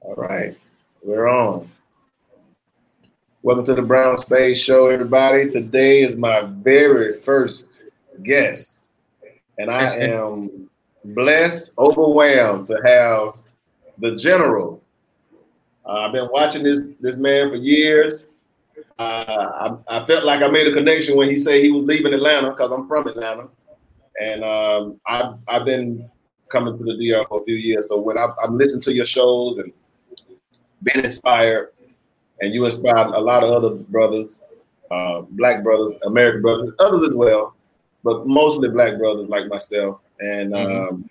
All right, we're on. Welcome to the Brown Space Show, everybody. Today is my very first guest, and I am blessed, overwhelmed to have the General. Uh, I've been watching this this man for years. Uh, I, I, felt like I made a connection when he said he was leaving Atlanta because I'm from Atlanta, and um, I've I've been coming to the DR for a few years. So when I, I'm listening to your shows and been inspired, and you inspired a lot of other brothers, uh, black brothers, American brothers, others as well, but mostly black brothers like myself. And mm-hmm. um,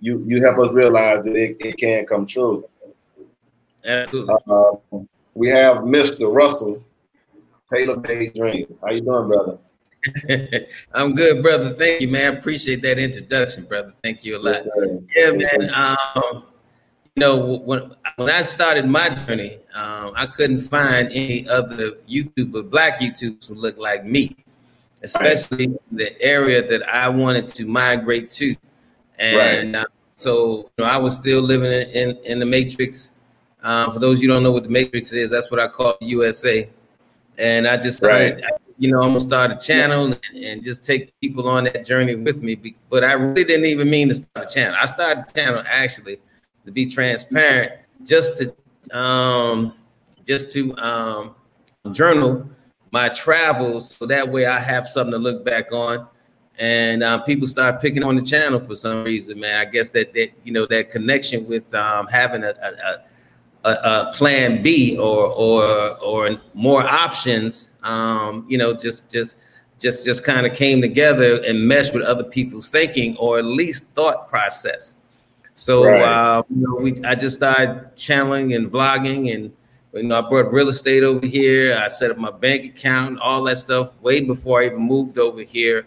you you help us realize that it, it can come true. Absolutely. Uh, we have Mr. Russell Taylor Made Dream. How you doing, brother? I'm good, brother. Thank you, man. Appreciate that introduction, brother. Thank you a lot. Yes, yeah, man. Um, know, when when I started my journey, um, I couldn't find any other YouTuber, black YouTubers who looked like me, especially right. the area that I wanted to migrate to. And right. uh, so, you know, I was still living in, in, in the Matrix. Um, for those you don't know what the Matrix is, that's what I call USA. And I just started, right. you know, I'm gonna start a channel and, and, just take people on that journey with me. But I really didn't even mean to start a channel. I started the channel actually to be transparent, just to um, just to um, journal my travels, so that way I have something to look back on. And uh, people start picking on the channel for some reason, man. I guess that that you know that connection with um, having a, a, a, a, plan B or or or more options, um, you know, just just just just kind of came together and meshed with other people's thinking or at least thought process. So right. uh, you know, we I just started channeling and vlogging, and you know, I brought real estate over here. I set up my bank account, all that stuff, way before I even moved over here.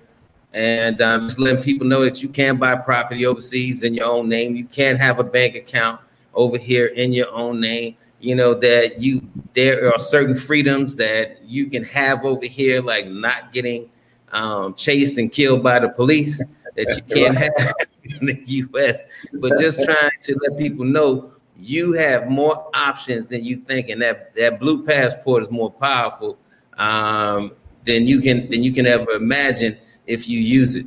And um, just letting people know that you can buy property overseas in your own name. You can't have a bank account over here in your own name. You know that you there are certain freedoms that you can have over here, like not getting um, chased and killed by the police that you can't have in the U.S. But just trying to let people know you have more options than you think, and that that blue passport is more powerful um, than you can than you can ever imagine if you use it.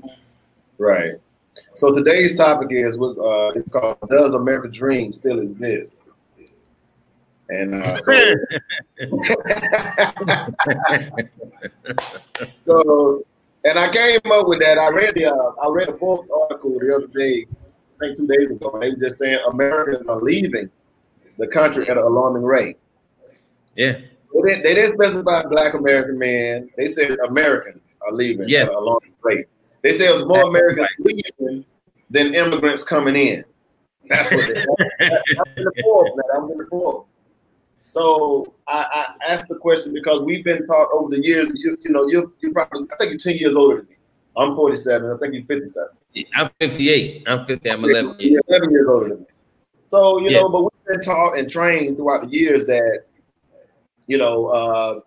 Right. So today's topic is uh, it's called "Does America Dream Still Exist?" And uh, so, so and I came up with that. I read the uh, I read a Forbes article the other day, I think two days ago. They were just saying Americans are leaving the country at an alarming rate. Yeah. they, didn't, they didn't specify black American men. They said Americans are leaving yeah. at an alarming rate. They said it was more Americans leaving than immigrants coming in. That's what they said. That's in the Forbes, man. Was in the Forbes. So I, I, asked the question because we've been taught over the years. You, you know, you you probably I think you're 10 years older than me. I'm 47. I think you're 57. I'm 58. I'm 50. I'm 11 years. You're 11 years older than me. So you yeah. know, but we've been taught and trained throughout the years that you know uh,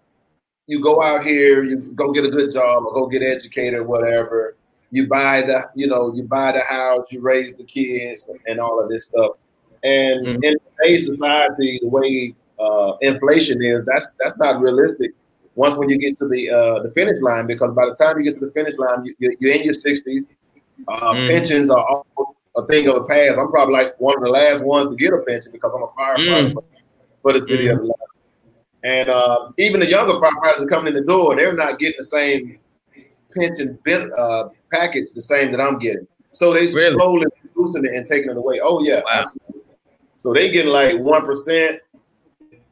you go out here, you go get a good job or go get educated, whatever. You buy the, you know, you buy the house, you raise the kids, and all of this stuff. And mm-hmm. in today's society, the way uh, inflation is, that's that's not realistic. Once when you get to the uh, the finish line, because by the time you get to the finish line, you, are in your sixties. Uh, mm. Pensions are a thing of the past. I'm probably like one of the last ones to get a pension because I'm a firefighter mm. for, the city mm. of Atlanta. And uh, even the younger firefighters are coming in the door, they're not getting the same pension bit, uh, package the same that I'm getting. So they really? slowly reducing it and taking it away. Oh yeah, wow. So they getting like one percent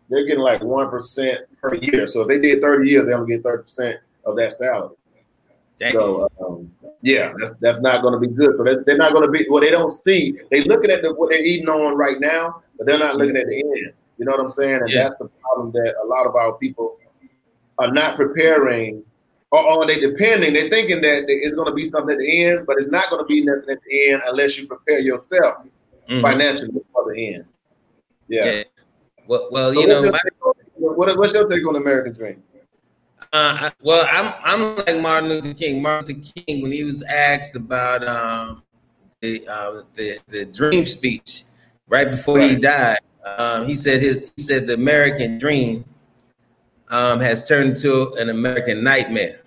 they're getting like one percent per year. So if they did thirty years, they're gonna get thirty percent of that salary. Dang so um, yeah, that's that's not going to be good. So they're, they're not going to be well. They don't see. They looking at the, what they're eating on right now, but they're not looking at the end. You know what I'm saying? And yeah. that's the problem that a lot of our people are not preparing, or, or they depending. They're thinking that it's going to be something at the end, but it's not going to be nothing at the end unless you prepare yourself mm-hmm. financially for the end. Yeah. yeah. Well, well, so you know, my, what, what's your take on the American Dream? Uh, well, I'm I'm like Martin Luther King. Martin Luther King, when he was asked about um, the, uh, the the dream speech right before right. he died, um, he said his he said the American dream um, has turned into an American nightmare.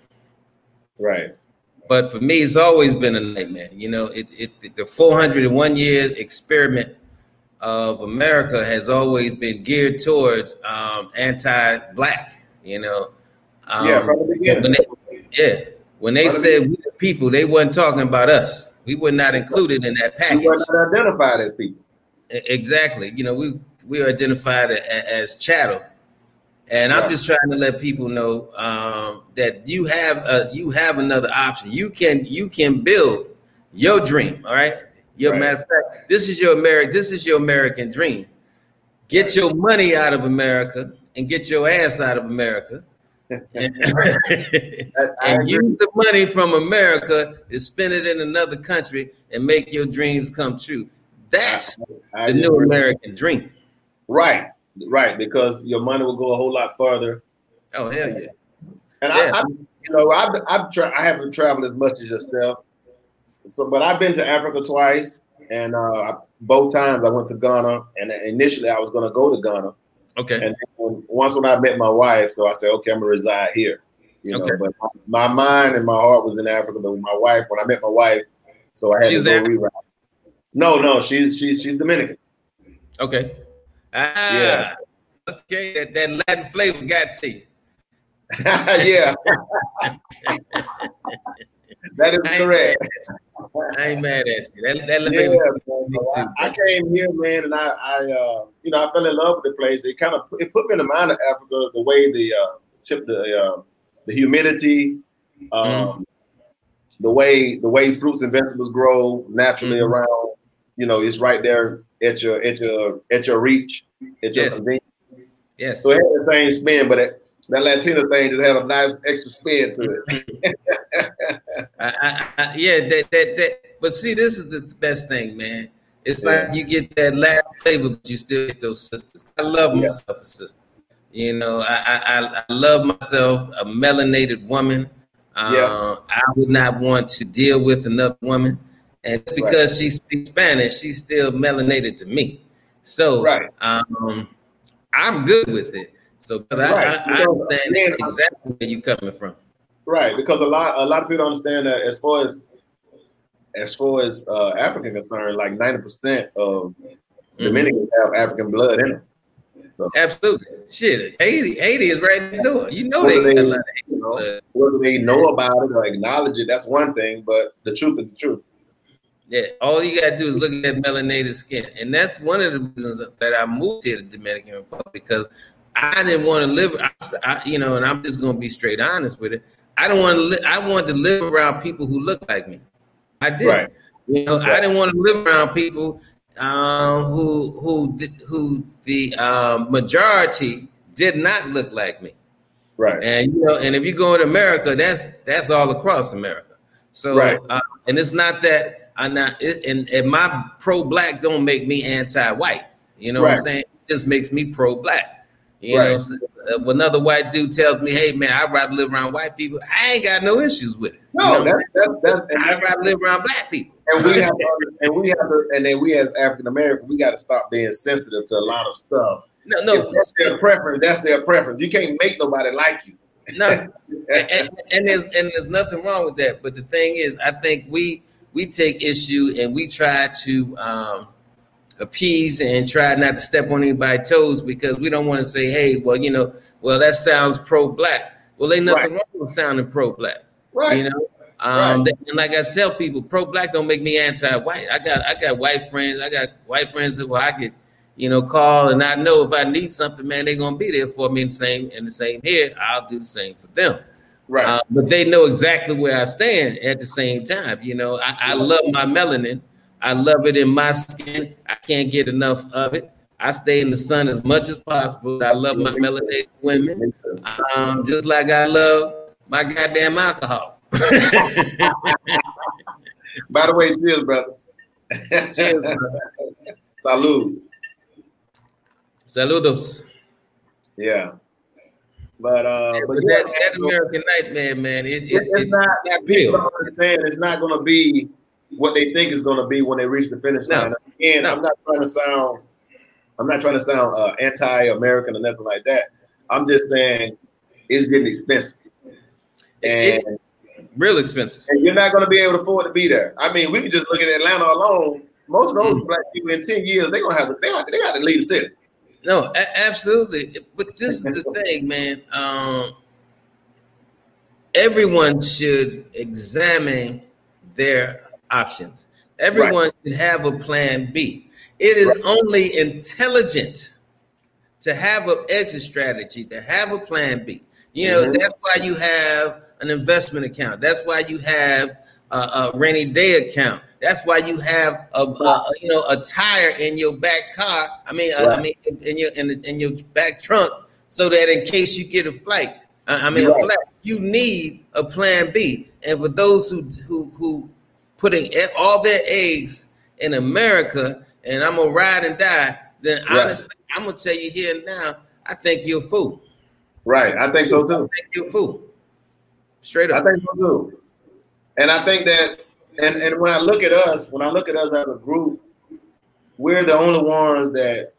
Right. But for me, it's always been a nightmare. You know, it, it the 401 years experiment of America has always been geared towards um, anti-black. You know, um, yeah, from the beginning. When they, yeah, when they said we the people, they wasn't talking about us. We were not included in that package. We were not identified as people. Exactly. You know, we we are identified as, as chattel. And I'm just trying to let people know um, that you have a, you have another option. You can you can build your dream. All right. Your right. matter of fact, this is your American. This is your American dream. Get your money out of America and get your ass out of America. and, and use the money from America to spend it in another country and make your dreams come true. That's I, I the new American dream. Right, right. Because your money will go a whole lot further. Oh hell yeah! And yeah. I, I, you know, I've, I've tra- I haven't traveled as much as yourself. So, but I've been to Africa twice, and uh, both times I went to Ghana. And initially, I was going to go to Ghana. Okay. And when, once when I met my wife, so I said, okay, I'm gonna reside here. You know, okay. but my, mind and my heart was in Africa. But my wife, when I met my wife, so I had She's to go reroute. No, no, she's she's she's Dominican. Okay. Ah, yeah. Okay, that, that Latin flavor got to you. yeah. that is I correct. I ain't mad at you. That, that yeah, man, I, I, came here, man, and I, I, uh, you know, I fell in love with the place. It kind of it put me in the mind of Africa, the way the uh, tip, the uh, the humidity, um, mm-hmm. the way the way fruits and vegetables grow naturally mm-hmm. around you know, it's right there at your at your at your reach, at your yes. convenience. Yes. So it had the but it, that Latina thing just had a nice extra spin to it. I, I, I, yeah, that, that that. But see, this is the best thing, man. It's yeah. like you get that Latin flavor, but you still get those sisters. I love yeah. myself a sister. You know, I, I I love myself a melanated woman. Uh, yeah. I would not want to deal with another woman. And because right. she speaks Spanish, she's still melanated to me. So right. um, I'm good with it. So right. I, I, I understand exactly where you're coming from. Right, because a lot a lot of people don't understand that as far as as far as uh, African concerned, like ninety percent of mm-hmm. Dominicans have African blood in them. So absolutely, shit, Haiti, Haiti is right next door. You know whether they, they you know, whether they know about it or acknowledge it, that's one thing. But the truth is the truth. Yeah, all you gotta do is look at melanated skin, and that's one of the reasons that I moved here to Dominican Republic because I didn't want to live. I, you know, and I'm just gonna be straight honest with it. I don't want to. Li- I wanted to live around people who look like me. I did. Right. You know, right. I didn't want to live around people um, who who who the um, majority did not look like me. Right. And you know, and if you go to America, that's that's all across America. So, right. uh, and it's not that I'm not, and, and my pro black don't make me anti white. You know right. what I'm saying? It just makes me pro black. You right. know, uh, when another white dude tells me, "Hey man, I'd rather live around white people," I ain't got no issues with it. No, you know that's, that's, that's, I'd rather live around black people. And we have, to, and we have, to, and then we as African American, we got to stop being sensitive to a lot of stuff. No, no, if that's their preference. That's their preference. You can't make nobody like you. no, and, and, there's and there's nothing wrong with that. But the thing is, I think we we take issue and we try to um, appease and try not to step on anybody's toes because we don't want to say, hey, well, you know, well, that sounds pro-black. Well, ain't nothing right. wrong with sounding pro-black. Right. You know, um, right. and like I tell people, pro-black don't make me anti-white. I got I got white friends. I got white friends that well, I could, you know, call and I know if I need something, man, they're gonna be there for me. And the same and the same here, I'll do the same for them. Right. Uh, but they know exactly where I stand at the same time. You know, I, I love my melanin. I love it in my skin. I can't get enough of it. I stay in the sun as much as possible. I love my melanated women, um, just like I love my goddamn alcohol. By the way, cheers, brother. cheers, brother. Salud. Saludos. Yeah. But uh, yeah, but, that, that American Nightmare, man, it, it's, it's, it's, not, it's not real. Understand it's not going to be what they think is going to be when they reach the finish line. No, Again, no. I'm not trying to sound I'm not trying to sound uh, anti-American or nothing like that. I'm just saying it's getting expensive. And it's real expensive. And you're not going to be able to afford to be there. I mean, we can just look at Atlanta alone. Most of those mm. black people in 10 years, they're gonna have to they got, they got to leave the city. No, a- absolutely. But this is the thing, man. Um, everyone should examine their options. Everyone right. should have a plan B. It is right. only intelligent to have an exit strategy, to have a plan B. You know, mm-hmm. that's why you have an investment account. That's why you have a, a rainy day account. That's why you have a, a, you know a tire in your back car. I mean, right. I mean in your in, the, in your back trunk, so that in case you get a flight, I mean right. a flight, you need a plan B. And for those who who who putting all their eggs in America, and I'm gonna ride and die, then right. honestly, I'm gonna tell you here and now, I think you're a fool. Right, I think so too. I think you're a fool. Straight up. I think so too. And I think that, and and when I look at us, when I look at us as a group, we're the only ones that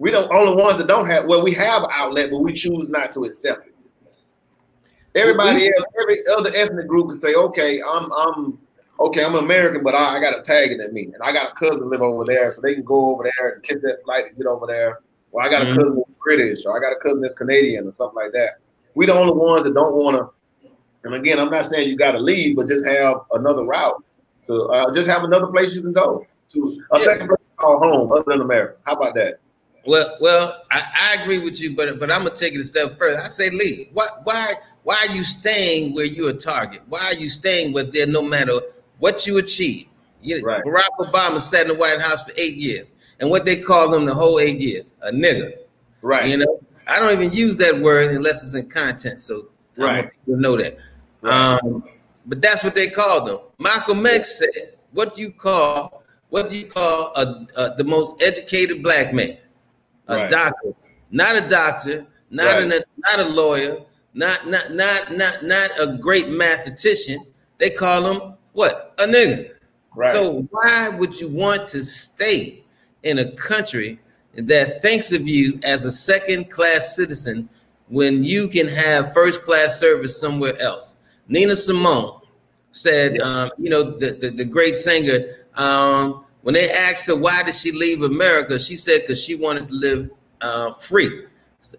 we don't only ones that don't have. Well, we have outlet, but we choose not to accept it. Everybody else, every other ethnic group can say, "Okay, I'm I'm okay, I'm American, but I, I got a tag in at me, and I got a cousin live over there, so they can go over there and catch that flight and get over there. Or I got mm-hmm. a cousin that's British, or I got a cousin that's Canadian, or something like that. We the only ones that don't want to. And again, I'm not saying you got to leave, but just have another route. To uh, just have another place you can go to a yeah. second place called home, other than America. How about that? Well, well, I, I agree with you, but but I'm gonna take it a step further. I say leave. Why why why are you staying where you're a target? Why are you staying where there no matter what you achieve. You, right. Barack Obama sat in the White House for eight years, and what they called him the whole eight years, a nigga. Right. You know, I don't even use that word unless it's in content, so right. people know that. Right. Um, but that's what they called him. Malcolm X said, "What do you call what do you call a, a the most educated black man? A right. doctor, not a doctor, not right. an, not a lawyer, not not not not not a great mathematician. They call him what? A nigga. Right. So why would you want to stay in a country that thinks of you as a second class citizen when you can have first class service somewhere else? Nina Simone said, yeah. um, you know, the, the, the great singer, um, when they asked her why did she leave America, she said because she wanted to live uh, free.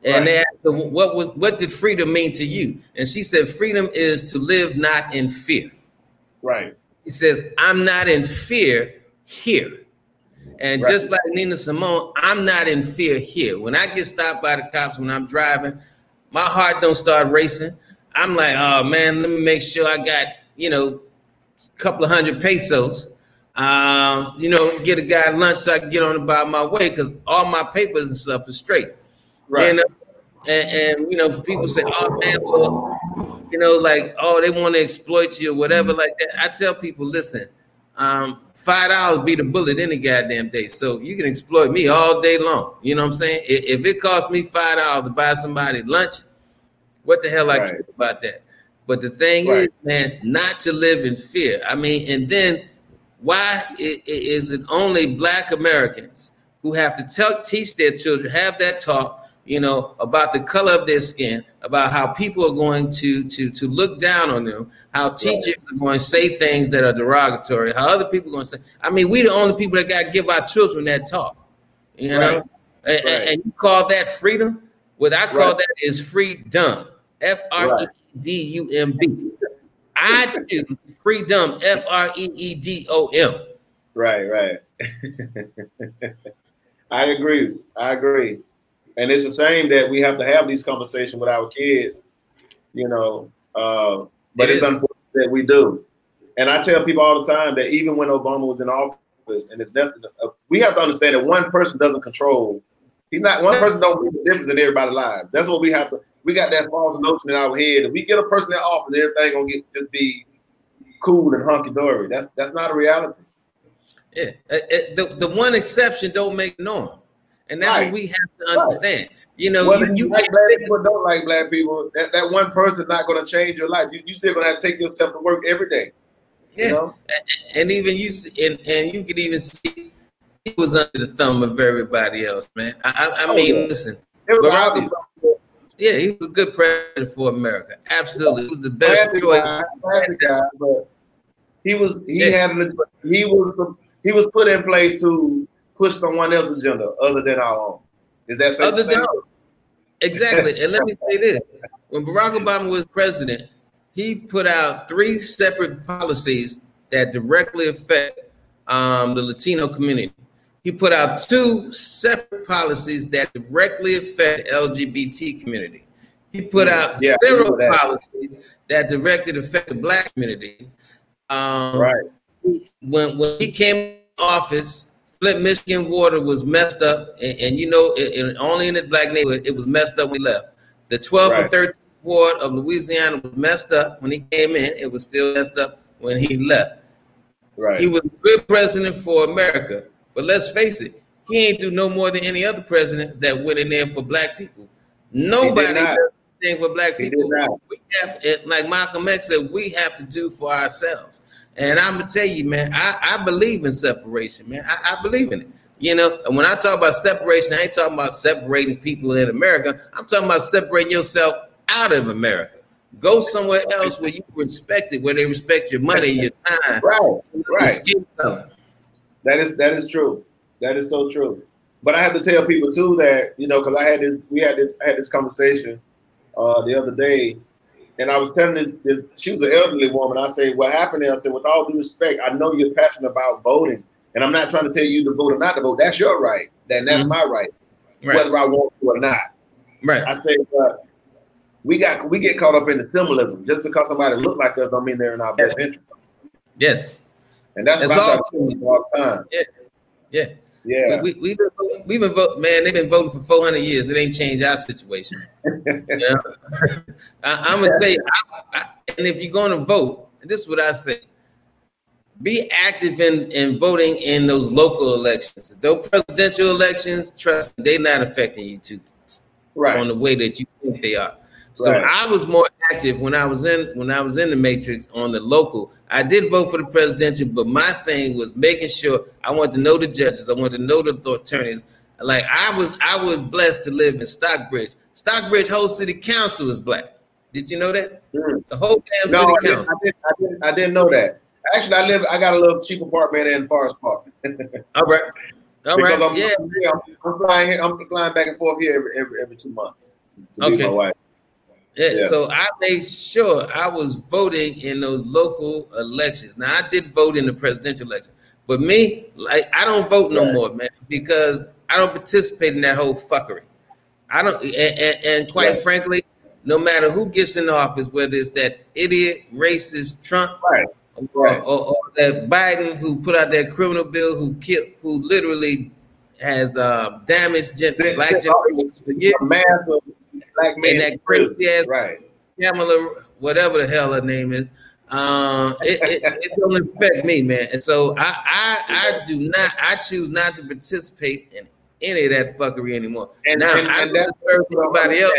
And right. they asked her, what was what did freedom mean to you? And she said, freedom is to live not in fear. Right. He says, I'm not in fear here. And right. just like Nina Simone, I'm not in fear here. When I get stopped by the cops when I'm driving, my heart don't start racing. I'm like, oh man, let me make sure I got, you know, a couple of hundred pesos. Um, you know, get a guy lunch so I can get on about my way because all my papers and stuff is straight. Right. And, uh, and, and you know, people say, oh man, well, you know, like, oh, they want to exploit you or whatever, mm-hmm. like that. I tell people, listen, um, five dollars beat a bullet any goddamn day. So you can exploit me all day long. You know what I'm saying? If, if it costs me five dollars to buy somebody lunch, what the hell I right. care about that? But the thing right. is, man, not to live in fear. I mean, and then why is it only black Americans who have to tell teach their children, have that talk, you know, about the color of their skin, about how people are going to to to look down on them, how teachers right. are going to say things that are derogatory, how other people are going to say. I mean, we the only people that got to give our children that talk, you know. Right. And, right. and, you call that freedom? What I call that is freedom. F R E D U M B. I choose freedom. F R E E D O M. Right, right. I agree. I agree. And it's a shame that we have to have these conversations with our kids, you know. Uh, but it it's is. unfortunate that we do. And I tell people all the time that even when Obama was in office, and it's nothing, uh, we have to understand that one person doesn't control. He's not one person don't make a difference in everybody's lives. That's what we have to. We got that false notion in our head. If we get a person in office, everything gonna get just be cool and hunky dory. That's that's not a reality. Yeah, the the one exception don't make norm. And that's right. what we have to understand. Right. You know, Whether you, you like black people don't like black people, that, that one person's not going to change your life. You, you still going to have to take yourself to work every day. Yeah, you know? and even you and, and you can even see he was under the thumb of everybody else, man. I, I, I oh, mean, yeah. listen, Barack yeah, he was a good president for America. Absolutely, he was the best classic choice. Guy, classic guy, but he was he yeah. had he was he was put in place to push someone else's agenda other than our own. Is that other than exactly? and let me say this: when Barack Obama was president, he put out three separate policies that directly affect um, the Latino community. He put out two separate policies that directly affect the LGBT community. He put out yeah, zero that. policies that directly affect the black community. Um, right. When when he came office, Flint, Michigan water was messed up, and, and you know, it, it, only in the black neighborhood, it was messed up when we left. The 12th right. and 13th ward of Louisiana was messed up when he came in. It was still messed up when he left. Right. He was a good president for America, but let's face it, he ain't do no more than any other president that went in there for black people. Nobody does anything for black people. We have, like Malcolm X said, we have to do for ourselves. And I'm gonna tell you, man, I, I believe in separation, man. I, I believe in it. You know, and when I talk about separation, I ain't talking about separating people in America. I'm talking about separating yourself out of America. Go somewhere else where you respect it, where they respect your money, your time, right, right. That is that is true. That is so true. But I have to tell people too that you know because I had this, we had this, I had this conversation uh, the other day, and I was telling this, this, she was an elderly woman. I said, what happened there? I said, with all due respect, I know you're passionate about voting, and I'm not trying to tell you to vote or not to vote. That's your right. Then that's mm-hmm. my right, right, whether I want to or not. Right. I said, we got we get caught up in the symbolism. Just because somebody look like us, don't mean they're in our best interest. Yes. And that's, that's what I all the time. Yeah. Yeah. Yeah, we, we, have been, we've been voting, man. They've been voting for 400 years. It ain't changed our situation. yeah. I, am gonna tell you, I, I, and if you're gonna vote, this is what I say: be active in, in voting in those local elections. Those presidential elections, trust me, they're not affecting you too, right. on the way that you think they are. So right. I was more active when I was in when I was in the matrix on the local. I did vote for the presidential, but my thing was making sure I wanted to know the judges, I wanted to know the attorneys. Like I was I was blessed to live in Stockbridge. Stockbridge whole city council is black. Did you know that? Mm. The whole damn no, city I council. Didn't, I, didn't, I, didn't, I didn't know that. Actually, I live. I got a little cheap apartment in Forest Park. All right. All because right. I'm, yeah. I'm, I'm, flying here. I'm flying back and forth here every every, every two months to, to okay. my wife. Yeah, So I made sure I was voting in those local elections. Now I did vote in the presidential election, but me, like I don't vote no right. more, man, because I don't participate in that whole fuckery. I don't, and, and, and quite right. frankly, no matter who gets in office, whether it's that idiot racist Trump, right. Or, or, or, that Biden who put out that criminal bill, who killed, who literally has uh, damaged just black generations. Massive black man. And that crazy ass right. Kamala, whatever the hell her name is. Um, it, it, it, don't affect me, man. And so I, I, I do not, I choose not to participate in any of that fuckery anymore. And now and, I and that's somebody else.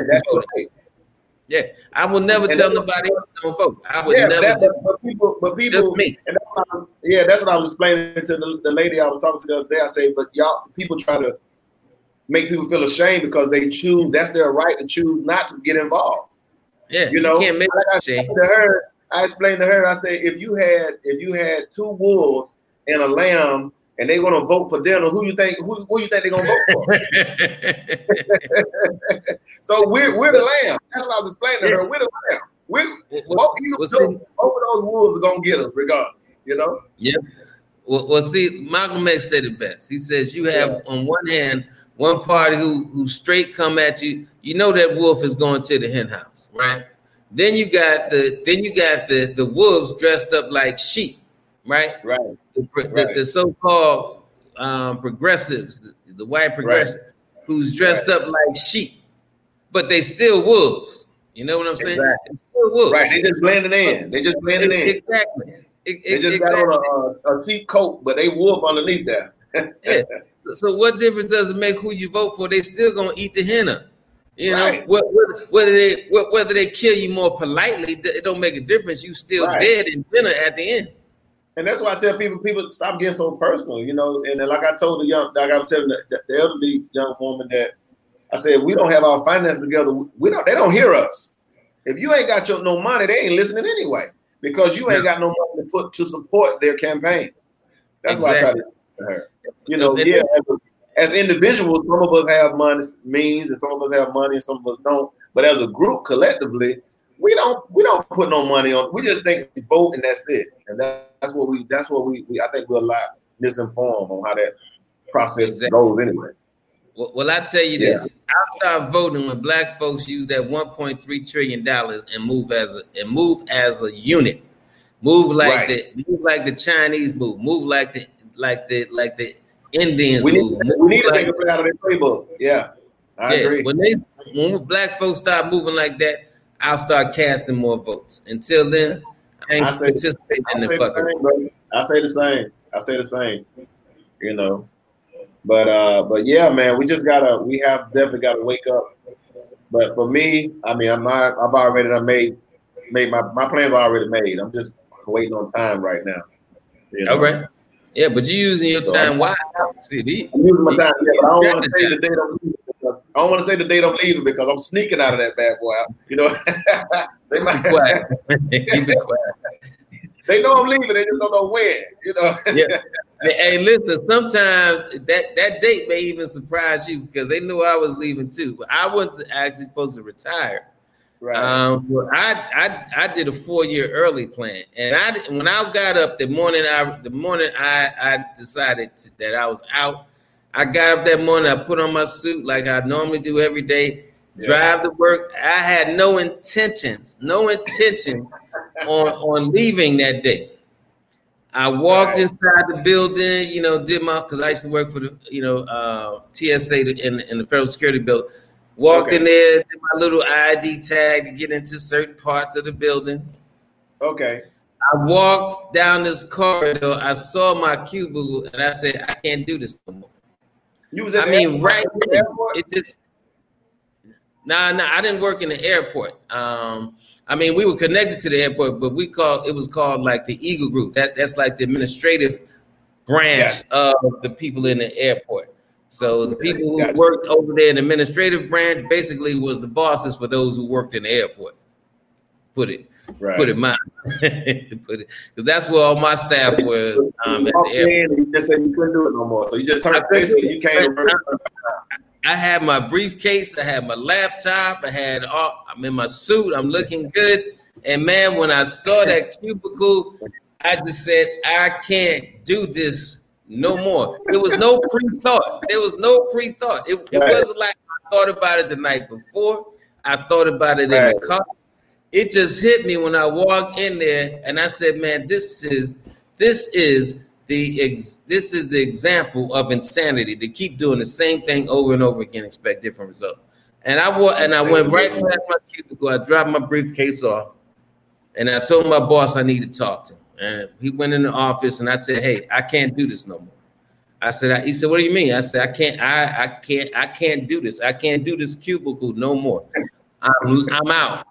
Yeah, I will never and tell nobody else don't vote. I would yeah, never. That, but, but, people, but people, just me. And that's yeah, that's what I was explaining to the, the lady I was talking to the other day. I say, but y'all, people try to make people feel ashamed because they choose that's their right to choose not to get involved. Yeah, you know. You can't make like I explained to her, I explained to her. I say if you had if you had two wolves and a lamb and they want to vote for dinner, who you think who, who you think they're gonna vote for? so we're we're the lamb. That's what I was explaining to her. We're the lamb. We're both, both of those wolves are gonna get us regardless. You know. Yeah. Well, well, see, Malcolm X said it best. He says you have yeah. on one hand one party who who straight come at you, you know that wolf is going to the hen house, right? Then you got the then you got the the wolves dressed up like sheep, right? Right. The, right. the so-called um, progressives, the, the, white progressive, right. who's dressed right. up like sheep, but they still wolves. You know what I'm saying? Exactly. Still wolves. Right. They just blending in. They just blending in. Exactly. It, they just exactly. got on a, a, sheep coat, but they wolf underneath there. yeah. So what difference does it make who you vote for? They still gonna eat the henna. You right. know, whether they whether they kill you more politely, it don't make a difference. You still right. dead in dinner at the end. And that's why I tell people, people stop getting so personal, you know. And like I told the young, like I was telling the, the elderly young woman that I said, we don't have our finances together. We don't. They don't hear us. If you ain't got your no money, they ain't listening anyway because you ain't got no money to put to support their campaign. That's exactly. why I try to her. You know, yeah. As, as, individuals, some of us have money means, and some of us have money, and some of us don't. But as a group, collectively, we don't we don't put no money on. We just think we vote and that's it. And that's what we that's what we, we I think we're a lot misinformed on how that process exactly. goes anyway. Well, well, I tell you this: yeah. I'll start voting when black folks use that 1.3 trillion dollars and move as a and move as a unit. Move like right. the move like the Chinese move. Move like the like the like the Indians we move. Need, we need to take it out of their playbook. Yeah, I yeah, agree. When they when black folks start moving like that, I'll start casting more votes. Until then, I ain't I say, participating I in the fucking. I say the same. I say the same. You know, but uh, but yeah, man, we just gotta we have definitely gotta wake up. But for me, I mean, I'm not. I've already I made made my my plans are already made. I'm just waiting on time right now. You know? All right. Yeah, but you're using your so time why? See, I'm using my time, yeah, but I don't want to say the date I'm leaving because I don't want to say the date I'm leaving because I'm sneaking out of that bad boy. You know, they might be quiet. It quiet. they know I'm leaving, they just don't know when. You know. yeah. Hey, listen. Sometimes that that date may even surprise you because they knew I was leaving too. But I wasn't actually supposed to retire. Right. Um, well, I, I I did a four year early plan, and I when I got up the morning I the morning I I decided to, that I was out. I got up that morning. I put on my suit like I normally do every day. Yeah. Drive to work. I had no intentions, no intentions on on leaving that day. I walked right. inside the building, you know, did my because I used to work for the, you know, uh, TSA in in the federal security building. Walked okay. in there, did my little ID tag to get into certain parts of the building. Okay. I walked down this corridor. I saw my cubicle, and I said, "I can't do this no more." You was I mean, right there, it just. Nah, nah, I didn't work in the airport. Um, I mean, we were connected to the airport, but we called it was called like the Eagle Group. That that's like the administrative branch yeah. of the people in the airport. So the people who gotcha. worked over there in the administrative branch basically was the bosses for those who worked in the airport. Put it, right. put it mine, put it, because that's where all my staff was. Um, at the airport. You just said you couldn't do it no more, so you just turned basically you came. I had my briefcase, I had my laptop, I had all. I'm in my suit, I'm looking good, and man, when I saw that cubicle, I just said, I can't do this no more. There was no pre-thought. There was no pre-thought. It, it right. wasn't like I thought about it the night before. I thought about it right. in the car. It just hit me when I walked in there, and I said, "Man, this is this is the ex- this is the example of insanity to keep doing the same thing over and over again, expect different results." And I wa- and I went right past my cubicle. I dropped my briefcase off, and I told my boss I need to talk to him. And he went in the office and I said, Hey, I can't do this no more. I said, he said, What do you mean? I said, I can't, I, I can't, I can't do this. I can't do this cubicle no more. I'm, I'm out.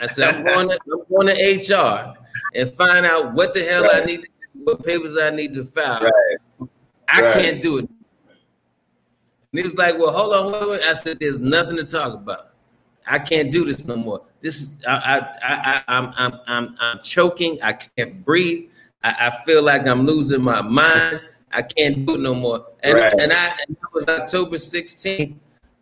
I said, I'm going, to, I'm going to HR and find out what the hell right. I need to do, what papers I need to file. Right. I right. can't do it. And he was like, Well, hold on, wait, wait. I said, There's nothing to talk about. I can't do this no more. This is I I I I'm I'm I'm, I'm choking. I can't breathe. I, I, feel like I'm losing my mind. I can't do it no more. And right. and I and that was October 16th.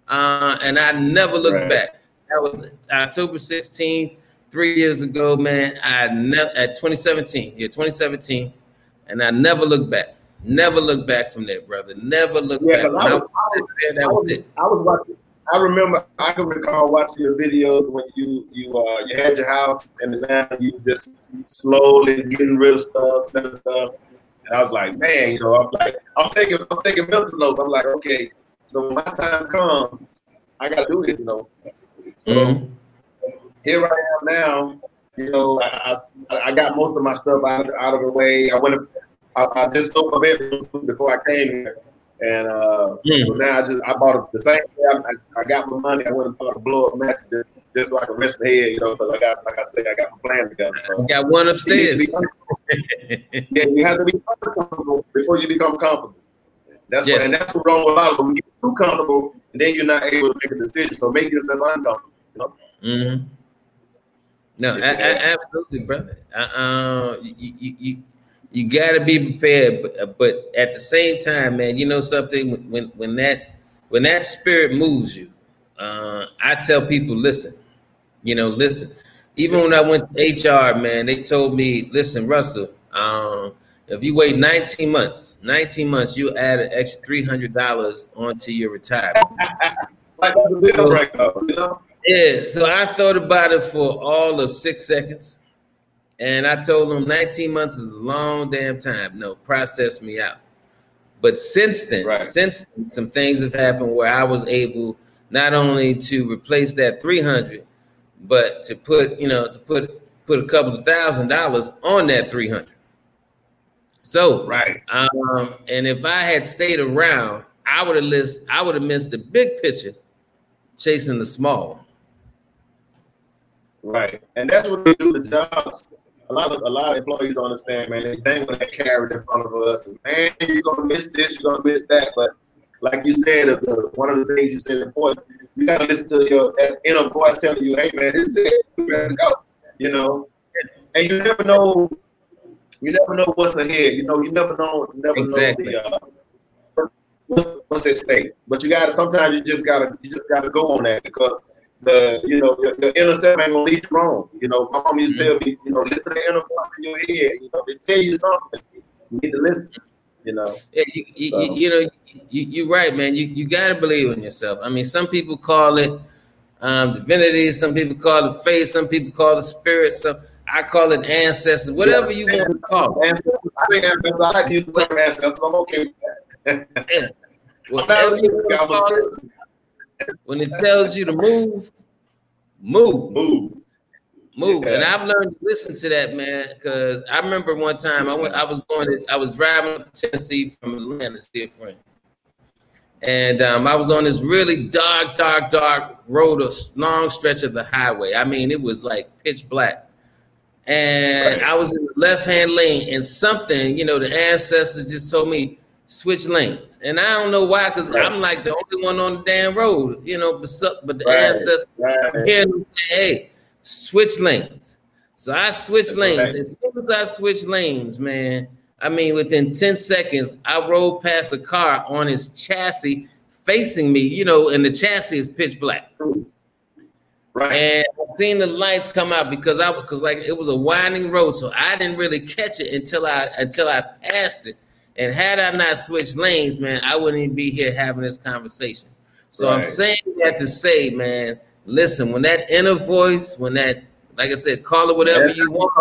Uh, and I never looked right. back. That was October 16th, three years ago, man. I never at 2017, yeah, 2017, and I never looked back. Never looked back from there, brother. Never looked yeah, back. I was, I was, was, was. I was watching. I remember I can recall watching your videos when you you uh you had your house and now you just slowly getting rid of stuff, selling stuff. And I was like, man, you know, I'm like, I'm taking I'm taking mental notes. I'm like, okay, so when my time comes, I gotta do this, you know. So mm-hmm. here I am now. You know, I, I, I got most of my stuff out, of, out of the way. I went I, I just sold my bedroom before I came here. And uh, mm. so now I just I bought the same day I, I, got my money. I went and bought a blow up mattress just, just so I can rest my head, you know, because I got, like I said, I got my plan together. So. You got one upstairs. yeah, you have to be comfortable before you become comfortable. That's yes. what, and that's what's wrong with a lot of them. You get too comfortable, and then you're not able to make a decision. So make yourself uncomfortable. You know. Mm-hmm. No, yeah. I, I, absolutely, brother. Uh, uh, you, you, you, you got to be prepared, but, but at the same time, man, you know something. When when that when that spirit moves you, uh, I tell people, listen. You know, listen. Even when I went to HR, man, they told me, listen, Russell. Um, if you wait 19 months, 19 months, you add an extra $300 onto your retirement. so, Yeah, so I thought about it for all of six seconds. And I told them 19 months is a long damn time. No, process me out. But since then, right. since then, some things have happened where I was able not only to replace that 300, but to put, you know, to put put a couple of thousand dollars on that 300. So right. Um, and if I had stayed around, I would have missed. I would have missed the big picture, chasing the small. Right, and that's what we do the jobs. A lot of a lot of employees don't understand, man. They think when that carrot in front of us, man, you're gonna miss this, you're gonna miss that. But like you said, uh, one of the things you said important, you gotta listen to your inner voice telling you, "Hey, man, this is it. We gotta go." You know, and you never know you never know what's ahead. You know, you never know, you never exactly. know the uh, what's, what's at stake. But you gotta sometimes you just gotta you just gotta go on that because the you know your, your inner self ain't gonna lead you wrong. You know, my mom used to tell me, you know, listen to the inner voice in your head. You know, they tell you something. You need to listen. You know. Yeah, you, you, so. you know, you, you're right, man. You you gotta believe in yourself. I mean, some people call it um, divinity, some people call it faith, some people call it spirit. Some I call it ancestors, whatever you want to call it. I think ancestors, I like to use the term ancestors. I'm okay with that. yeah. Whatever you call it, when it tells you to move, move. Move. Move. Yeah. And I've learned to listen to that, man, because I remember one time I went, I was going to, I was driving to Tennessee from Atlanta to see a friend. And um, I was on this really dark, dark, dark road, a long stretch of the highway. I mean, it was like pitch black and right. I was in the left hand lane, and something, you know, the ancestors just told me switch lanes, and I don't know why, because right. I'm like the only one on the damn road, you know. But, but the right. ancestors them say, "Hey, switch lanes." So I switch That's lanes. As soon as I switch lanes, man, I mean, within ten seconds, I rode past a car on his chassis facing me, you know, and the chassis is pitch black. Right. And I seen the lights come out because I was because like it was a winding road, so I didn't really catch it until I until I passed it. And had I not switched lanes, man, I wouldn't even be here having this conversation. So right. I'm saying that to say, man, listen, when that inner voice, when that, like I said, call it whatever you want.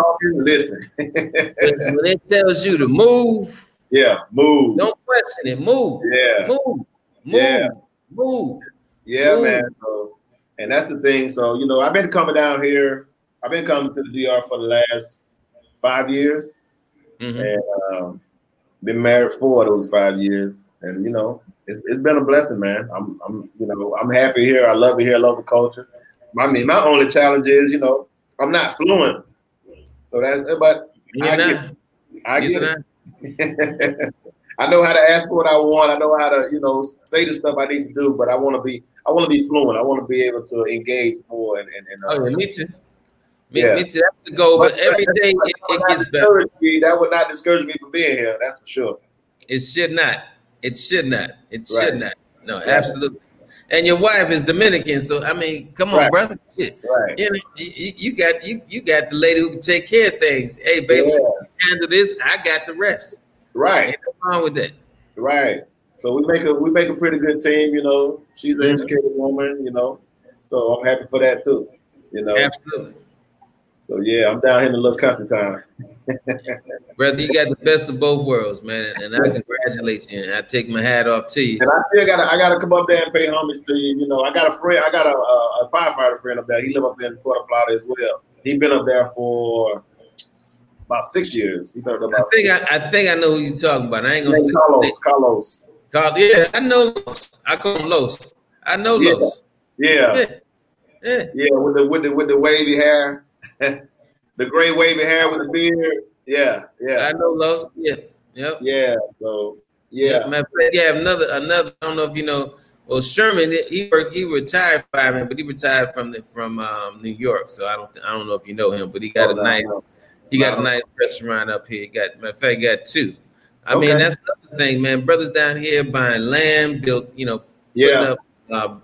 Listen. when it tells you to move, yeah, move. Don't question it. Move. Yeah. Move. Move. Yeah. Move. Yeah, move. man. So and that's the thing. So, you know, I've been coming down here. I've been coming to the DR for the last five years. Mm-hmm. And um, been married for those five years. And, you know, it's, it's been a blessing, man. I'm, I'm, you know, I'm happy here. I love it here. I love the culture. I mean, my only challenge is, you know, I'm not fluent. So that's, but You're I not. get, I get it. I know how to ask for what I want. I know how to, you know, say the stuff I need to do, but I want to be I want to be fluent. I want to be able to engage more. And, and, and uh, oh, me too. Me, yeah. me too. That's the goal. But, but every day it, it gets better. Me, that would not discourage me from being here. That's for sure. It should not. It should not. It right. should not. No, right. absolutely. And your wife is Dominican, so I mean, come on, right. brother. Shit. Right. You know, you, you, got you you got the lady who can take care of things. Hey, baby, yeah. handle this. I got the rest. Right. Ain't wrong with that. Right. So we make a we make a pretty good team, you know. She's an mm-hmm. educated woman, you know. So I'm happy for that too. You know. Absolutely. So yeah, I'm down here in the little country town. Brother, you got the best of both worlds, man, and I congratulate you. And I take my hat off to you. And I still gotta, I gotta come up there and pay homage to you. You know, I got a friend, I got a, a, a firefighter friend up there. He live up there in Puerto Plata as well. He been up there for about six years. He been up about. I think I, I, think I know who you're talking about. I ain't gonna say Carlos. Carlos. Carl, yeah, I know Los. I call him Los. I know yeah. Los. Yeah. yeah. Yeah. Yeah, with the with the with the wavy hair, the gray wavy hair with the beard. Yeah, yeah. I know Los. Yeah. Yep. Yeah. So yeah. Yep, yeah. Another another. I don't know if you know. Well, Sherman, he worked. He retired fireman, but he retired from the, from um, New York. So I don't. I don't know if you know him, but he got oh, a nice. No. He got a nice restaurant up here. He got. Matter of fact, he got two. I okay. mean, that's the thing, man. Brothers down here buying land, built. You know, yeah. Up, uh,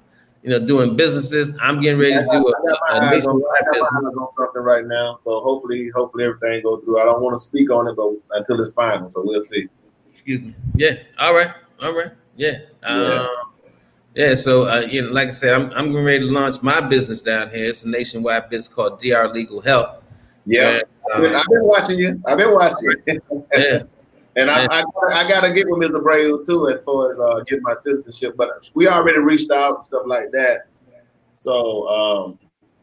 you know, doing businesses. I'm getting ready to do a, a, a on something right now. So hopefully, hopefully everything goes through. I don't want to speak on it, but until it's final, so we'll see. Excuse me. Yeah. All right. All right. Yeah. Yeah. Um, yeah. So, uh, you know, like I said, I'm I'm getting ready to launch my business down here. It's a nationwide business called DR Legal Help. Yeah. And, um, I've been watching you. I've been watching. yeah. And I, I, I, gotta get with Mr. Abreu too as far as uh, getting my citizenship, but we already reached out and stuff like that. So um,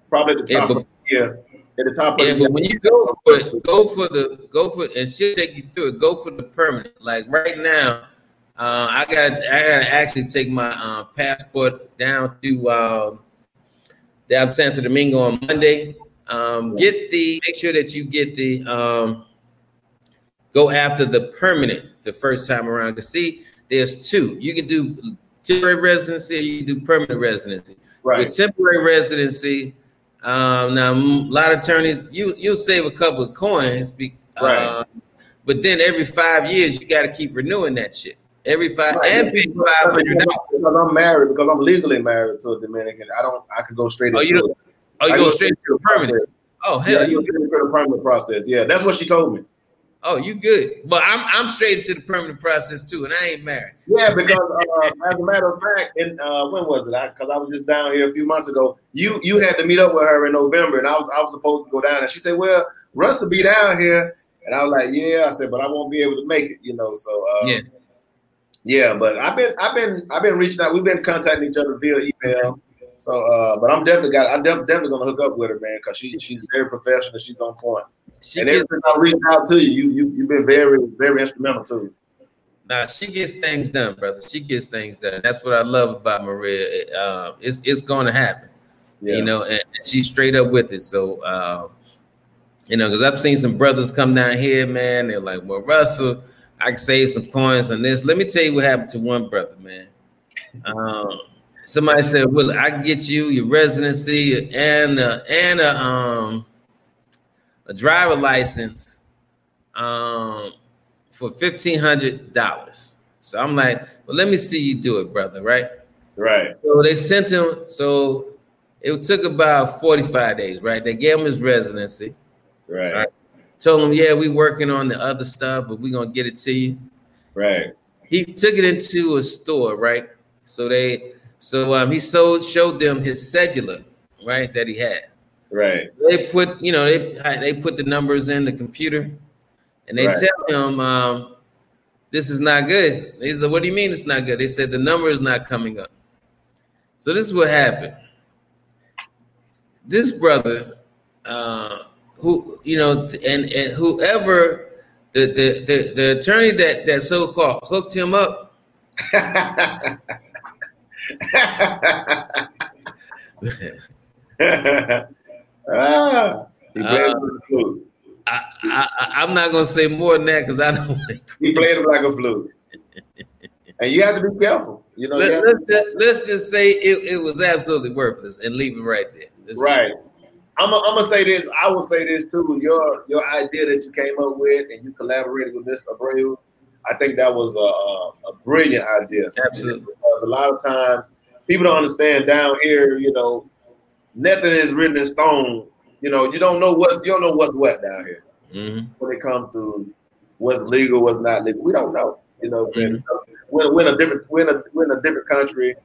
probably the top yeah, but, of the year. At the top yeah, but when you go for it, go for the go for and she'll take you through it. Go for the permanent. Like right now, uh, I got I gotta actually take my uh, passport down to um, down Santo Domingo on Monday. Um, get the make sure that you get the um, go after the permanent the first time around. Cause see, there's two. You can do temporary residency, you can do permanent residency. Right. With temporary residency, um, now a lot of attorneys you you'll save a couple of coins, be, right. Uh, but then every five years you got to keep renewing that shit. Every five right. and pay five hundred Because I'm married, because I'm legally married to a Dominican. I don't. I can go straight. Oh, you don't. Oh, you go, go straight to the permanent. Process. Oh hell, yeah, you get the permanent process. Yeah, that's what she told me. Oh, you good? But I'm I'm straight into the permanent process too, and I ain't married. Yeah, because uh, as a matter of fact, and uh, when was it? Because I, I, was just down here a few months ago. You you had to meet up with her in November, and I was I was supposed to go down, and she said, "Well, Russ will be down here," and I was like, "Yeah," I said, "But I won't be able to make it," you know. So um, yeah, yeah. But I've been I've been I've been reaching out. We've been contacting each other via email. So, uh, but I'm definitely got. I'm definitely gonna hook up with her, man, because she she's very professional. She's on point. She and every time I reach out to you, you you you've been very very instrumental to me. Nah, she gets things done, brother. She gets things done. That's what I love about Maria. Uh, it's it's going to happen, yeah. you know, and she's straight up with it. So, uh, you know, because I've seen some brothers come down here, man. They're like, "Well, Russell, I can save some coins on this." Let me tell you what happened to one brother, man. Um, somebody said, "Well, I can get you your residency and uh, and a um a driver license um for fifteen hundred dollars." So I'm like, "Well, let me see you do it, brother." Right? Right. So they sent him. So it took about forty five days. Right? They gave him his residency. Right. right. Told him, "Yeah, we working on the other stuff, but we're gonna get it to you." Right. He took it into a store. Right. So they so um, he showed showed them his cedula, right, that he had. Right. They put, you know, they they put the numbers in the computer, and they right. tell him, um, "This is not good." He said, "What do you mean it's not good?" They said the number is not coming up. So this is what happened. This brother, uh, who you know, and and whoever the the the, the attorney that that so called hooked him up. ah, he played uh, the flute. I, I, am not gonna say more than that because I don't. Want to he played it like a flute, and you have to be careful. You know, Let, us just, let's just say it, it was absolutely worthless and leave it right there. This right. I'm gonna say this. I will say this too. Your your idea that you came up with and you collaborated with Mr. Abreu, I think that was a, a brilliant idea. Absolutely. Because a lot of times people don't understand down here, you know, nothing is written in stone. You know, you don't know what you don't know what's what down here mm-hmm. when it comes to what's legal, what's not legal. We don't know. You know, mm-hmm. when when a different when a we're in a different country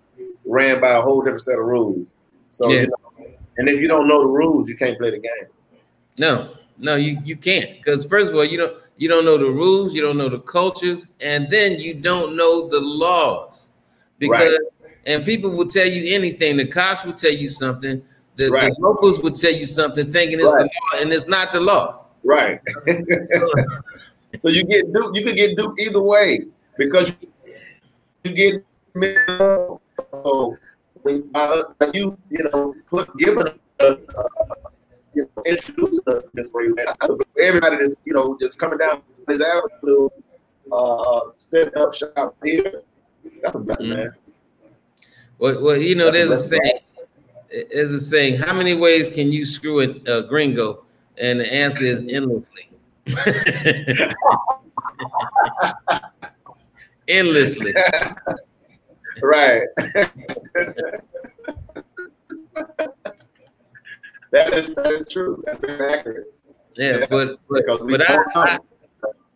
ran by a whole different set of rules. So yeah. you know, and if you don't know the rules, you can't play the game. No, no, you you can't because first of all, you don't you don't know the rules, you don't know the cultures, and then you don't know the laws because. Right. And people will tell you anything. The cops will tell you something. The, right. the locals will tell you something, thinking it's right. the law, and it's not the law. Right. so you get duped. You could get duped either way because you get. So when uh, you you know put giving us. Uh, you know, introducing us this way. Everybody that's you know just coming down this avenue, uh, setting up shop here. That's a blessing, mm-hmm. man. Well, well, you know, there's a saying. There's a saying. How many ways can you screw a, gringo? And the answer is endlessly. endlessly. right. that is that is true. That's very accurate. Yeah, yeah. but but, but I, I,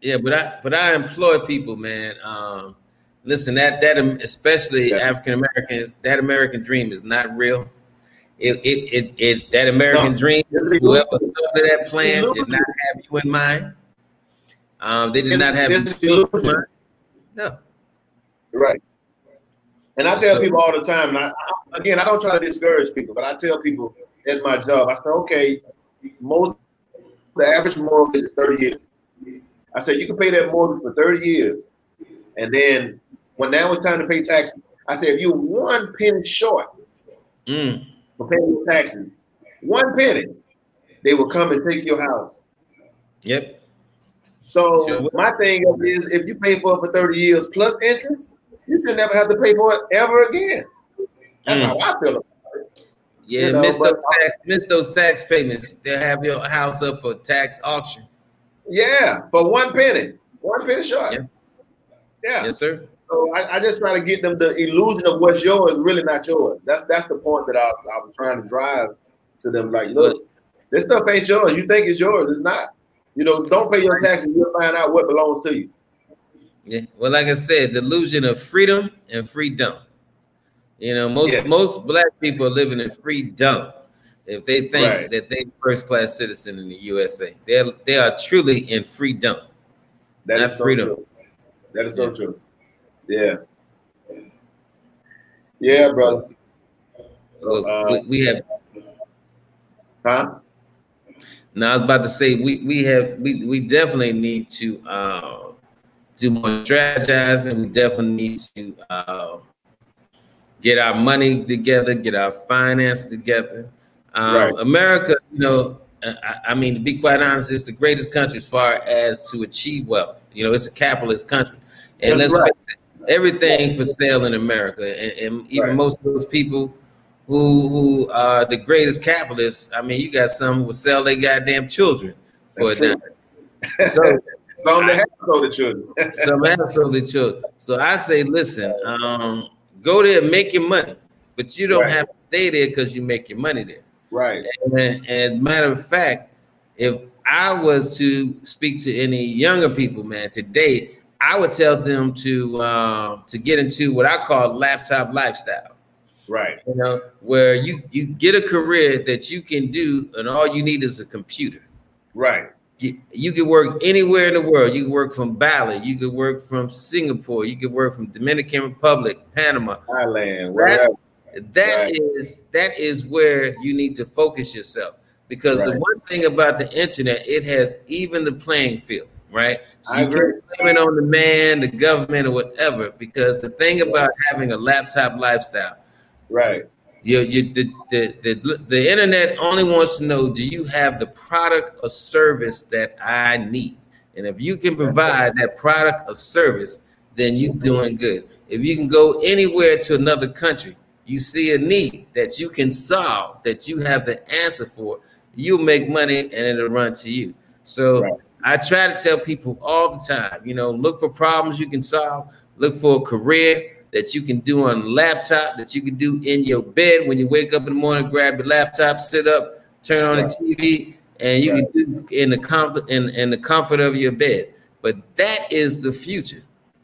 yeah, but I but I employ people, man. Um, listen, that that especially yeah. African Americans, that American dream is not real. It it it, it that American no. dream, whoever started that plan did not have you in mind. Um, they did it's, not have you in mind. No. Right. And I tell so, people all the time, and I, again, I don't try to discourage people, but I tell people at my job, I say, okay, most the average mortgage is 30 years. I said, you can pay that mortgage for 30 years. And then when now it's time to pay taxes, I said, if you're one penny short mm. for paying your taxes, one penny, they will come and take your house. Yep. So sure. my thing is, if you pay for it for 30 years plus interest, you should never have to pay for it ever again. That's mm. how I feel Yeah, you know, miss, those tax, miss those tax payments. They'll have your house up for tax auction. Yeah, for one penny, one penny short. Yeah. yeah. Yes, sir. So I, I, just try to get them the illusion of what's yours really not yours. That's that's the point that I, I was trying to drive to them. Like, look, this stuff ain't yours. You think it's yours. It's not. You know, don't pay your taxes. You'll find out what belongs to you. Yeah. Well, like I said, the illusion of freedom and freedom. You know, most yes. most black people are living in freedom if they think right. that they're first class citizen in the USA. They they are truly in freedom. That not is so freedom. True. That is so yeah. true. Yeah. Yeah, brother. So, uh, we, we, have. Huh? Now I was about to say we we have we we definitely need to uh, do more strategizing. We definitely need to uh, get our money together, get our finance together. Um, right. America, you know, I, I, mean, to be quite honest, it's the greatest country as far as to achieve wealth. You know, it's a capitalist country, and That's let's right. face it, everything for sale in America, and, and even right. most of those people who who are the greatest capitalists. I mean, you got some who will sell their goddamn children for That's a dime. So some have sold the children. some have sold the children. So I say, listen, um, go there, and make your money, but you don't right. have to stay there because you make your money there. Right. And, and matter of fact, if I was to speak to any younger people, man, today I would tell them to um, to get into what I call laptop lifestyle. Right. You know, where you you get a career that you can do, and all you need is a computer. Right. You, you can work anywhere in the world. You can work from Bali. You can work from Singapore. You can work from Dominican Republic, Panama, Thailand. That's, that right. is, that is where you need to focus yourself because right. the one thing about the internet, it has even the playing field right? So I you blame it on the man, the government, or whatever. Because the thing about having a laptop lifestyle, right? You, you, the, the, the, the internet only wants to know: Do you have the product or service that I need? And if you can provide that product or service, then you're doing good. If you can go anywhere to another country, you see a need that you can solve, that you have the answer for, you'll make money and it'll run to you. So right. I try to tell people all the time, you know, look for problems you can solve, look for a career that you can do on a laptop, that you can do in your bed when you wake up in the morning, grab your laptop, sit up, turn on right. the TV, and you right. can do in the comfort in, in the comfort of your bed. But that is the future.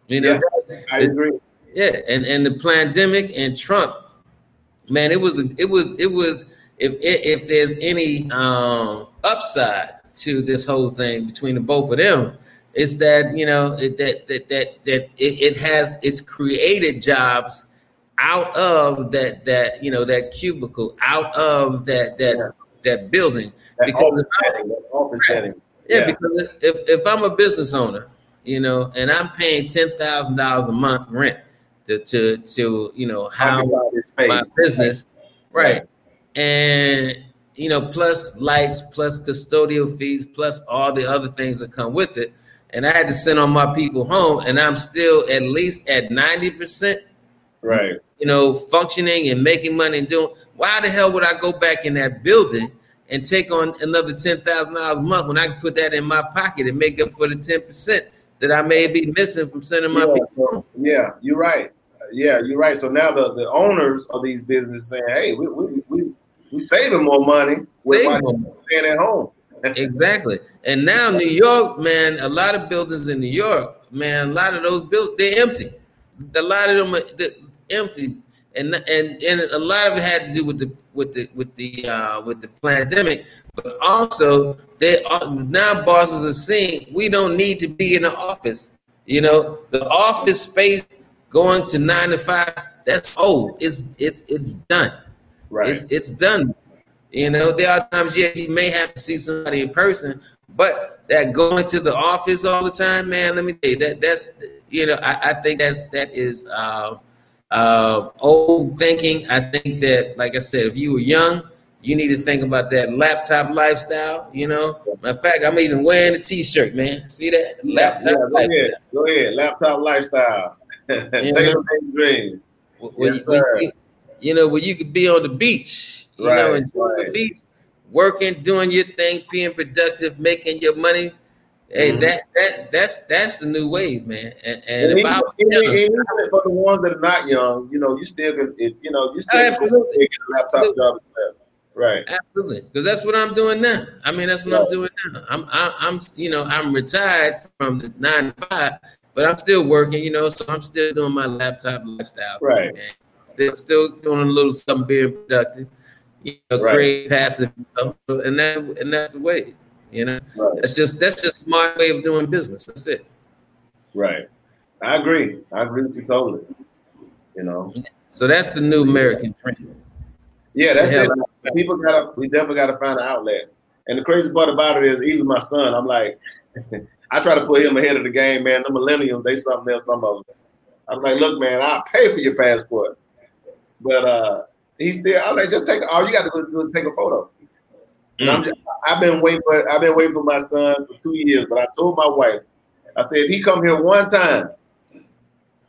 You know, yeah, I agree. Yeah, and and the pandemic and Trump, man, it was it was it was if if there's any um upside to this whole thing between the both of them is that you know it, that that that that it, it, has it's created jobs out of that that you know that cubicle out of that that yeah. that building that because office setting, that office setting. Yeah, yeah, because if, if I'm a business owner, you know, and I'm paying ten thousand dollars a month rent, to to, to you know how my business, right? And you know, plus lights, plus custodial fees, plus all the other things that come with it. And I had to send all my people home, and I'm still at least at 90%. Right. You know, functioning and making money and doing. Why the hell would I go back in that building and take on another ten thousand dollars a month when I can put that in my pocket and make up for the ten percent that I may be missing from sending my yeah, people home? Yeah, you're right. Yeah, you're right. So now the, the owners of these businesses saying, "Hey, we we we, we saving more money with staying at home." exactly. And now New York, man, a lot of buildings in New York, man, a lot of those built they're empty. A lot of them are empty, and and and a lot of it had to do with the with the with the uh, with the pandemic, but also they are, now bosses are seeing we don't need to be in the office. You know, the office space going to nine to five that's old. It's it's it's done. Right. It's it's done. You know, there are times, yeah, you may have to see somebody in person, but that going to the office all the time, man, let me tell you, that that's you know, I, I think that's that is uh, uh, old thinking. I think that, like I said, if you were young, you need to think about that laptop lifestyle. You know, in fact, I'm even wearing a T-shirt, man. See that laptop? Yeah, go lifestyle. ahead, go ahead, laptop lifestyle. Take dreams. Well, yes, you, you, you know, where you could be on the beach you right, know, enjoy right. the beach, working, doing your thing, being productive, making your money. Hey, mm-hmm. that that that's that's the new wave, man. And, and, and even, even, even, for the ones that are not young, you know, you still can, if, you know, you still absolutely. get a laptop absolutely. job Right. Absolutely, because that's what I'm doing now. I mean, that's what yeah. I'm doing now. I'm, I, I'm, you know, I'm retired from the nine to five, but I'm still working. You know, so I'm still doing my laptop lifestyle. Right. Still, still doing a little something, being productive you know, right. create passive, and that and that's the way. You know, right. that's just that's just my way of doing business. That's it. Right. I agree. I agree with you totally. You know. So that's the new American trend. Yeah, that's it. People gotta we definitely gotta find an outlet. And the crazy part about it is even my son, I'm like, I try to put him ahead of the game, man. The millennials, they something else, some of them. I'm like, look, man, I'll pay for your passport. But uh He's still. I'm like, just take. All you got to do is take a photo. And I'm mm. just, I've been waiting for. I've been waiting for my son for two years. But I told my wife, I said, if he come here one time,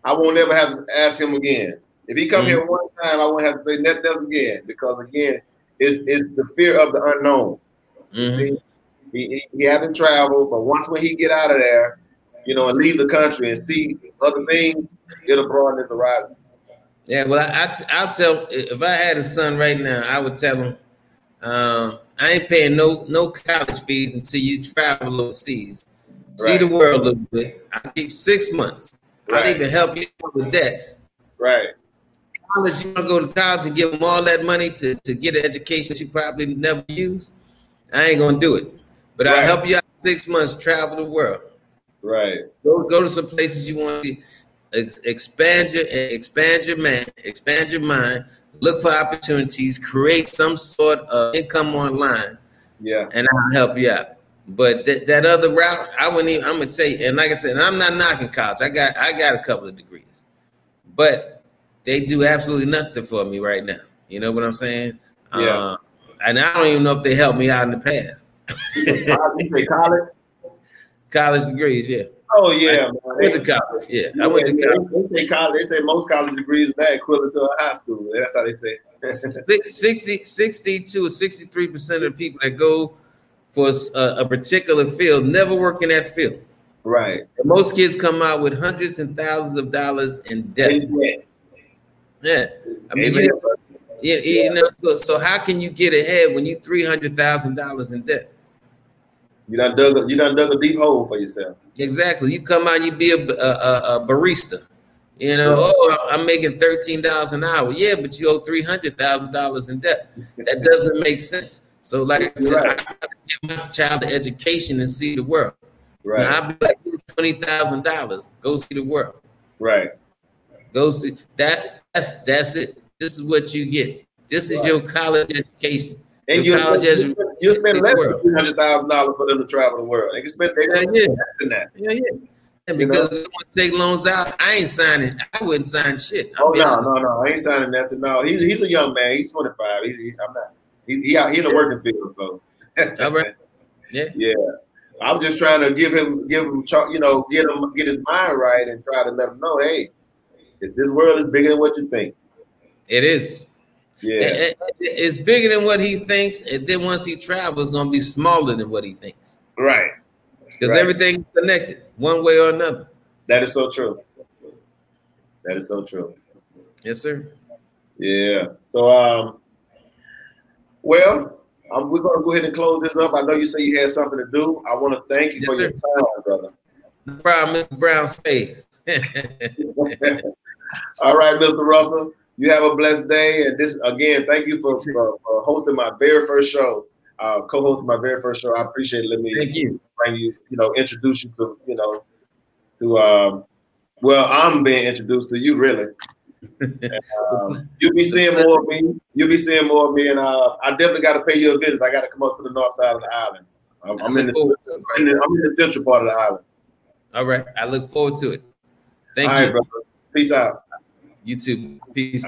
I won't ever have to ask him again. If he come mm-hmm. here one time, I won't have to say nothing else again because again, it's it's the fear of the unknown. Mm-hmm. He, he, he hasn't traveled, but once when he get out of there, you know, and leave the country and see other things, it'll broaden his horizon. Yeah, well, I, I will tell if I had a son right now, I would tell him, um, I ain't paying no no college fees until you travel overseas, right. see the world a little bit. I give six months. Right. I'll even help you with that. Right. College, you want to go to college and give them all that money to, to get an education you probably never use? I ain't gonna do it. But right. I'll help you out six months, travel the world. Right. Go go to some places you want to expand your expand your man, expand your mind, look for opportunities, create some sort of income online. Yeah. And I'll help you out. But that, that other route, I wouldn't even I'm gonna tell you, and like I said, I'm not knocking college. I got I got a couple of degrees, but they do absolutely nothing for me right now. You know what I'm saying? Yeah. Uh, and I don't even know if they helped me out in the past. college? College degrees, yeah. Oh yeah, I went to college. Yeah, I went to college. They say college. They say most college degrees are equivalent to a high school. That's how they say. 60, 62 or 63 percent of the people that go for a, a, particular field never work in that field. Right. And most kids come out with hundreds and thousands of dollars in debt. Debt. Yeah. I mean, you, yeah, you know, so, so how can you get ahead when you three hundred thousand dollars in debt? You done dug a, you done dug a deep hole for yourself. Exactly. You come out, you be a, a, a barista. You know, oh, I'm making thirteen dollars an hour. Yeah, but you owe three hundred thousand dollars in debt. That doesn't make sense. So, like I said, right. I give my child the education and see the world. Right. Now, I'll be like twenty thousand dollars. Go see the world. Right. Go see. That's that's that's it. This is what you get. This is right. your college education. And college education you spend less than three hundred thousand dollars for them to travel the world. They can spend they yeah, yeah. less than that. Yeah, yeah. because you know? to take loans out, I ain't signing. I wouldn't sign shit. I'll oh no, honest. no, no, I ain't signing nothing. No, he's he's a young man. He's 25. He's, he, I'm not. He, he out. He in the working field. So. All right. Yeah. Yeah. I'm just trying to give him, give him, you know, get him, get his mind right, and try to let him know, hey, this world is bigger than what you think. It is. Yeah. it's bigger than what he thinks, and then once he travels, it's gonna be smaller than what he thinks. Right. Because right. everything's connected, one way or another. That is so true. That is so true. Yes, sir. Yeah. So, um, well, um, we're going to go ahead and close this up. I know you say you had something to do. I want to thank you yes, for sir. your time, brother. No problem, Mr. Brown Spade. All right, Mr. Russell. You have a blessed day. And this again, thank you for, for, for hosting my very first show, uh, co-hosting my very first show. I appreciate it. Let me thank you. bring you, you know, introduce you to, you know, to um, well, I'm being introduced to you really. and, um, you'll be seeing more of me. You'll be seeing more of me, and uh, I definitely got to pay you a visit. I got to come up to the north side of the island. I'm, I'm in, the, I'm, in the, I'm in the central part of the island. All right, I look forward to it. Thank All you. Right, brother. Peace out. You too. Peace.